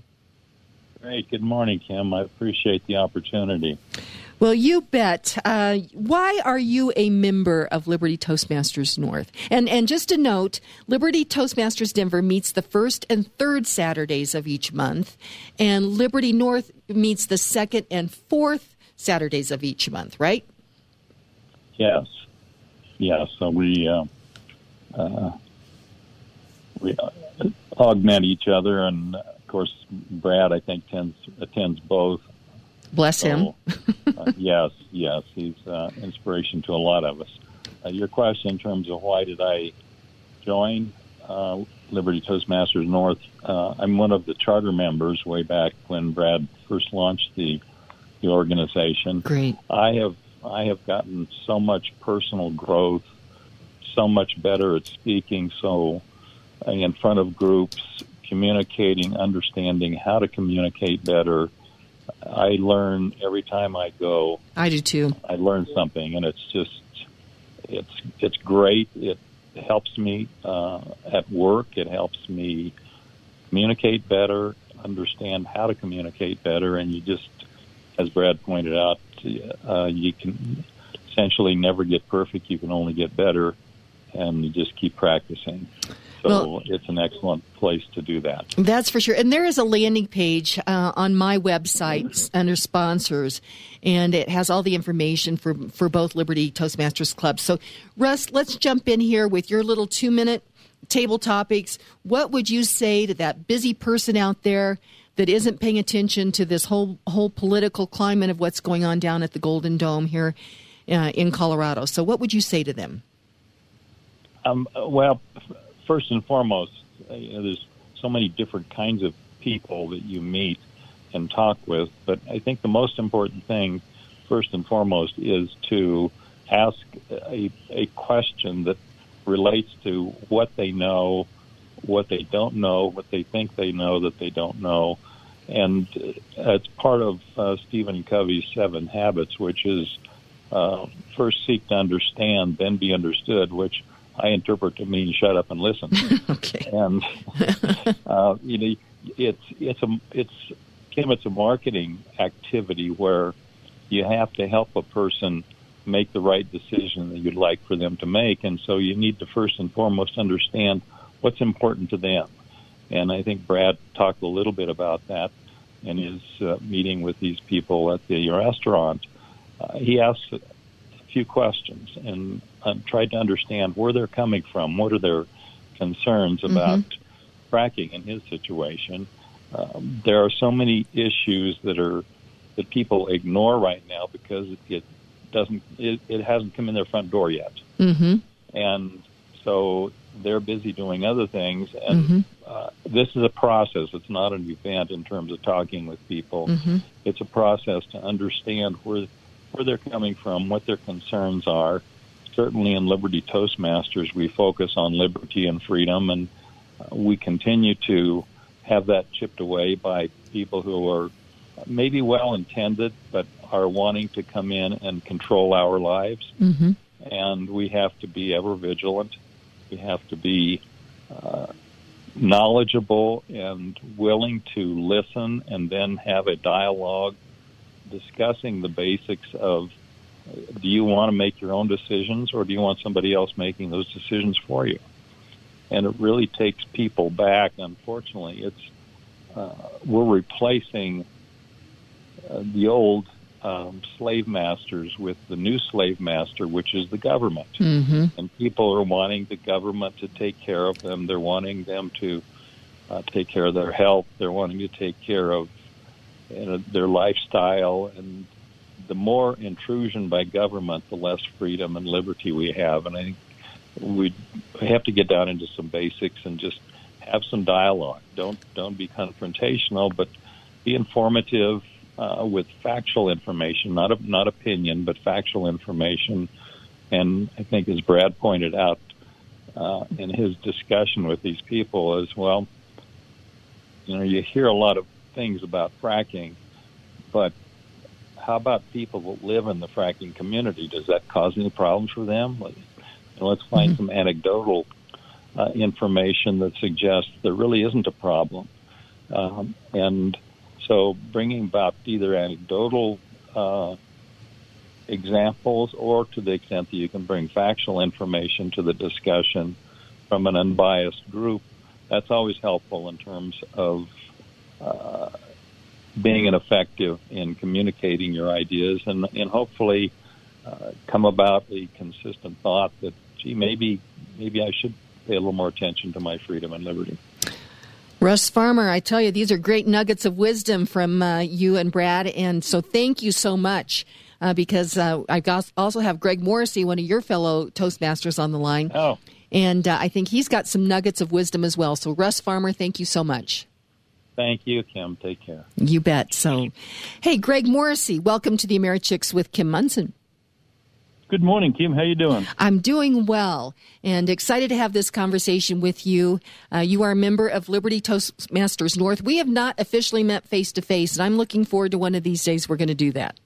Great. Good morning, Kim. I appreciate the opportunity. Well, you bet. Uh, why are you a member of Liberty Toastmasters North? And and just a note, Liberty Toastmasters Denver meets the first and third Saturdays of each month, and Liberty North meets the second and fourth Saturdays of each month. Right? Yes. Yes. So we uh, uh, we uh, augment each other, and of course, Brad I think tends attends both Bless so, him. uh, yes, yes, he's uh, inspiration to a lot of us. Uh, your question in terms of why did I join uh, Liberty Toastmasters North? Uh, I'm one of the charter members way back when Brad first launched the the organization. Great. I have I have gotten so much personal growth, so much better at speaking, so in front of groups, communicating, understanding how to communicate better. I learn every time I go. I do too. I learn something, and it's just it's it's great. It helps me uh, at work. It helps me communicate better, understand how to communicate better, and you just, as Brad pointed out, uh, you can essentially never get perfect. You can only get better, and you just keep practicing. So well, it's an excellent place to do that. That's for sure. And there is a landing page uh, on my website under sponsors, and it has all the information for, for both Liberty Toastmasters clubs. So, Russ, let's jump in here with your little two minute table topics. What would you say to that busy person out there that isn't paying attention to this whole whole political climate of what's going on down at the Golden Dome here uh, in Colorado? So, what would you say to them? Um, well, first and foremost, uh, you know, there's so many different kinds of people that you meet and talk with, but I think the most important thing, first and foremost, is to ask a, a question that relates to what they know, what they don't know, what they think they know that they don't know. And uh, it's part of uh, Stephen Covey's Seven Habits, which is uh, first seek to understand, then be understood, which I interpret to mean shut up and listen. okay. And uh, you know, it's it's a it's Kim, it's a marketing activity where you have to help a person make the right decision that you'd like for them to make, and so you need to first and foremost understand what's important to them. And I think Brad talked a little bit about that in his uh, meeting with these people at the restaurant. Uh, he asked few questions, and um, tried to understand where they're coming from. What are their concerns mm-hmm. about mm-hmm. fracking in his situation? Um, there are so many issues that are that people ignore right now because it doesn't it, it hasn't come in their front door yet, mm-hmm. and so they're busy doing other things. And mm-hmm. uh, this is a process. It's not an event in terms of talking with people. Mm-hmm. It's a process to understand where where they're coming from, what their concerns are, certainly in Liberty Toastmasters, we focus on liberty and freedom, and uh, we continue to have that chipped away by people who are maybe well intended, but are wanting to come in and control our lives. Mm-hmm. And we have to be ever vigilant. We have to be uh, knowledgeable and willing to listen and then have a dialogue discussing the basics of do you want to make your own decisions or do you want somebody else making those decisions for you? And it really takes people back. Unfortunately, it's uh, we're replacing uh, the old um, slave masters with the new slave master, which is the government. Mm-hmm. And people are wanting the government to take care of them. They're wanting them to uh, take care of their health. They're wanting to take care of know, their lifestyle and the more intrusion by government, the less freedom and liberty we have. And I think we have to get down into some basics and just have some dialogue. Don't don't be confrontational, but be informative uh, with factual information, not not opinion, but factual information. And I think, as Brad pointed out uh, in his discussion with these people, as well, you know, you hear a lot of things about fracking, but how about people that live in the fracking community? Does that cause any problems for them? Let's find mm-hmm. some anecdotal uh, information that suggests there really isn't a problem. Um, and so bringing about either anecdotal uh, examples or to the extent that you can bring factual information to the discussion from an unbiased group, that's always helpful in terms of uh, being an effective in communicating your ideas and, and hopefully uh, come about a consistent thought that, gee, maybe, maybe I should pay a little more attention to my freedom and liberty. Russ Farmer, I tell you, these are great nuggets of wisdom from uh, you and Brad, and so thank you so much. Uh, because uh, I also have Greg Morrissey, one of your fellow Toastmasters, on the line. Oh. And uh, I think he's got some nuggets of wisdom as well. So, Russ Farmer, thank you so much. Thank you, Kim. Take care. You bet. So, hey, Greg Morrissey, welcome to the AmeriChicks with Kim Monson. Good morning, Kim. How are you doing? I'm doing well and excited to have this conversation with you. Uh, you are a member of Liberty Toastmasters North. We have not officially met face to face, and I'm looking forward to one of these days we're going to do that.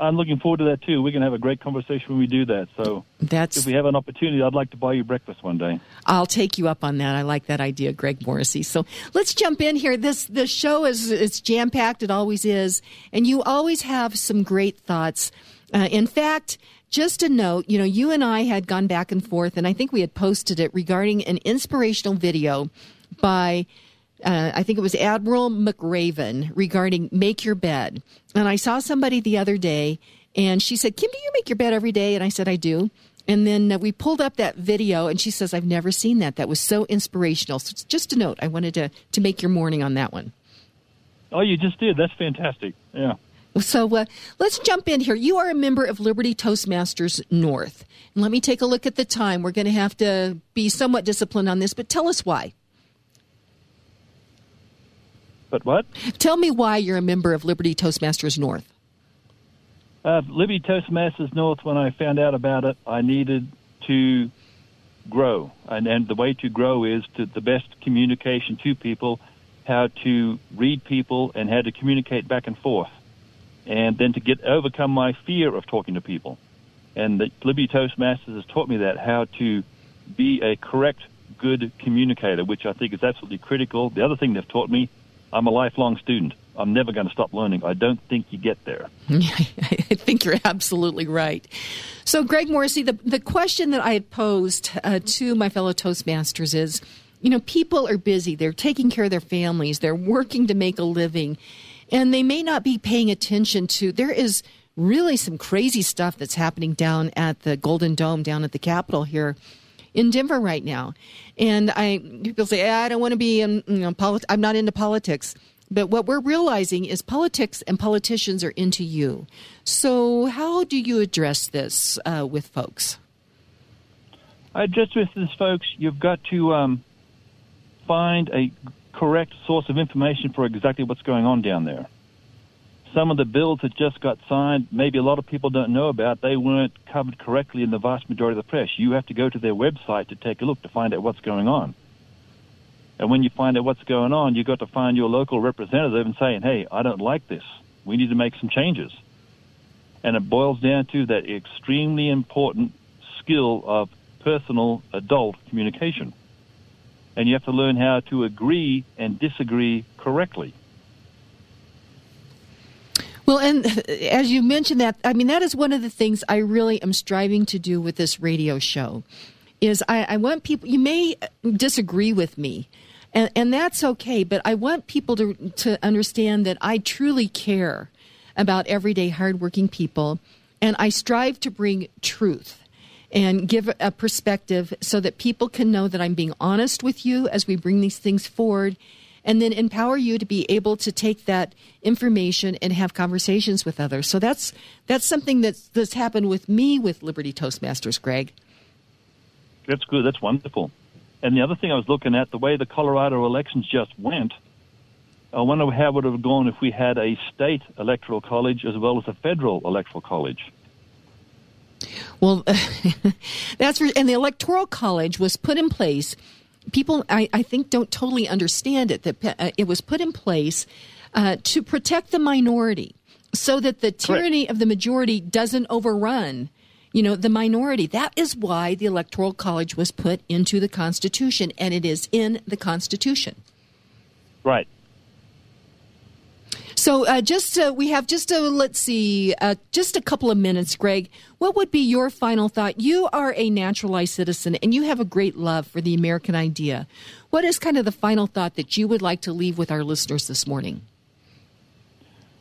I'm looking forward to that too. We're going to have a great conversation when we do that. So that's if we have an opportunity, I'd like to buy you breakfast one day. I'll take you up on that. I like that idea, Greg Morrissey. So let's jump in here. This the show is it's jam packed. It always is, and you always have some great thoughts. Uh, in fact, just a note, you know, you and I had gone back and forth, and I think we had posted it regarding an inspirational video by. Uh, I think it was Admiral McRaven regarding make your bed. And I saw somebody the other day and she said, Kim, do you make your bed every day? And I said, I do. And then uh, we pulled up that video and she says, I've never seen that. That was so inspirational. So it's just a note. I wanted to, to make your morning on that one. Oh, you just did. That's fantastic. Yeah. So uh, let's jump in here. You are a member of Liberty Toastmasters North. And let me take a look at the time. We're going to have to be somewhat disciplined on this, but tell us why. But what? Tell me why you're a member of Liberty Toastmasters North. Uh, Liberty Toastmasters North, when I found out about it, I needed to grow. And, and the way to grow is to the best communication to people, how to read people, and how to communicate back and forth and then to get overcome my fear of talking to people. And the Liberty Toastmasters has taught me that how to be a correct, good communicator, which I think is absolutely critical. The other thing they've taught me, I'm a lifelong student. I'm never going to stop learning. I don't think you get there. I think you're absolutely right. So, Greg Morrissey, the, the question that I had posed uh, to my fellow Toastmasters is you know, people are busy, they're taking care of their families, they're working to make a living and they may not be paying attention to there is really some crazy stuff that's happening down at the Golden Dome down at the Capitol here in Denver right now. And I people say I don't want to be in you know polit- I'm not into politics. But what we're realizing is politics and politicians are into you. So how do you address this uh, with folks? I address with this folks. You've got to um, find a correct source of information for exactly what's going on down there. Some of the bills that just got signed, maybe a lot of people don't know about, they weren't covered correctly in the vast majority of the press. You have to go to their website to take a look to find out what's going on. And when you find out what's going on, you've got to find your local representative and saying, hey, I don't like this. We need to make some changes. And it boils down to that extremely important skill of personal adult communication and you have to learn how to agree and disagree correctly. Well, and as you mentioned that, I mean, that is one of the things I really am striving to do with this radio show. Is I, I want people. You may disagree with me, and, and that's okay. But I want people to to understand that I truly care about everyday hardworking people, and I strive to bring truth and give a perspective so that people can know that I'm being honest with you as we bring these things forward and then empower you to be able to take that information and have conversations with others. So that's that's something that's that's happened with me with Liberty Toastmasters, Greg. That's good. That's wonderful. And the other thing I was looking at, the way the Colorado elections just went, I wonder how it would have gone if we had a state electoral college as well as a federal electoral college. Well, that's and the electoral college was put in place. People, I, I think, don't totally understand it. That uh, it was put in place uh, to protect the minority, so that the tyranny Correct. of the majority doesn't overrun you know the minority that is why the electoral college was put into the constitution and it is in the constitution right so, uh, just uh, we have just a let's see, uh, just a couple of minutes, Greg. What would be your final thought? You are a naturalized citizen, and you have a great love for the American idea. What is kind of the final thought that you would like to leave with our listeners this morning?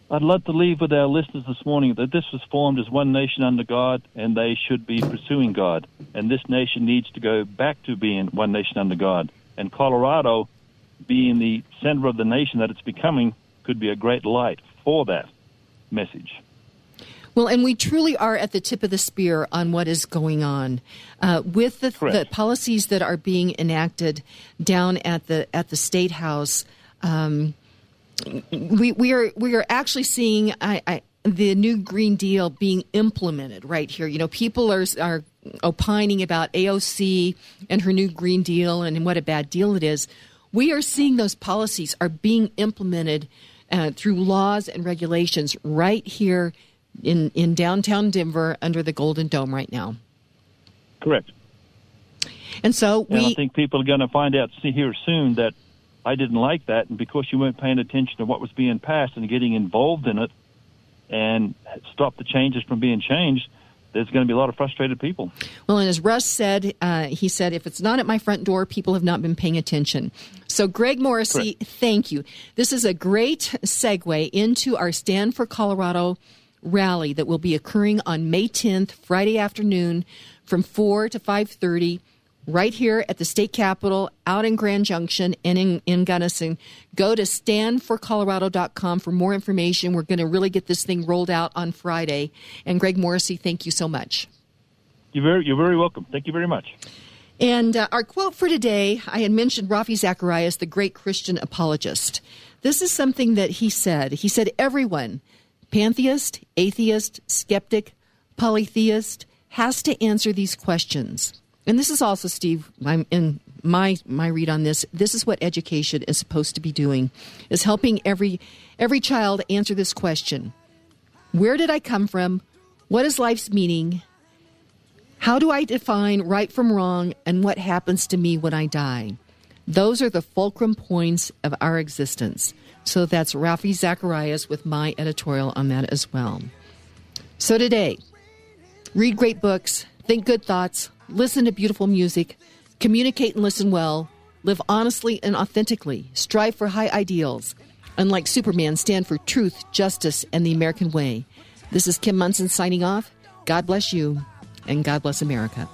I'd love to leave with our listeners this morning that this was formed as one nation under God, and they should be pursuing God. And this nation needs to go back to being one nation under God. And Colorado, being the center of the nation that it's becoming, could be a great light for that message. Well, and we truly are at the tip of the spear on what is going on uh, with the, the, policies that are being enacted down at the at the state house. Um, we we are we are actually seeing I, I, the new Green Deal being implemented right here. You know, people are are opining about AOC and her new Green Deal and what a bad deal it is. We are seeing those policies are being implemented uh, through laws and regulations right here in in downtown Denver under the Golden Dome right now. Correct. And so we. And I think people are going to find out see here soon that I didn't like that, and because you weren't paying attention to what was being passed and getting involved in it, and stop the changes from being changed, there's going to be a lot of frustrated people. Well, and as Russ said, uh, he said, if it's not at my front door, people have not been paying attention. So, Greg Morrissey, Correct. thank you. This is a great segue into our Stand for Colorado rally that will be occurring on May 10th, Friday afternoon, from 4 to 5:30 right here at the state capitol, out in Grand Junction and in, in Gunnison. Go to standforcolorado.com for more information. We're going to really get this thing rolled out on Friday. And Greg Morrissey, thank you so much. You're very, you're very welcome. Thank you very much. And uh, our quote for today, I had mentioned Ravi Zacharias, the great Christian apologist. This is something that he said. He said, Everyone, pantheist, atheist, skeptic, polytheist, has to answer these questions and this is also Steve. I'm in my my read on this. This is what education is supposed to be doing: is helping every every child answer this question: Where did I come from? What is life's meaning? How do I define right from wrong? And what happens to me when I die? Those are the fulcrum points of our existence. So that's Ravi Zacharias with my editorial on that as well. So today, read great books, think good thoughts listen to beautiful music, communicate and listen well, live honestly and authentically, strive for high ideals. Unlike Superman, stand for truth, justice, and the American way. This is Kim Monson signing off. God bless you, and God bless America.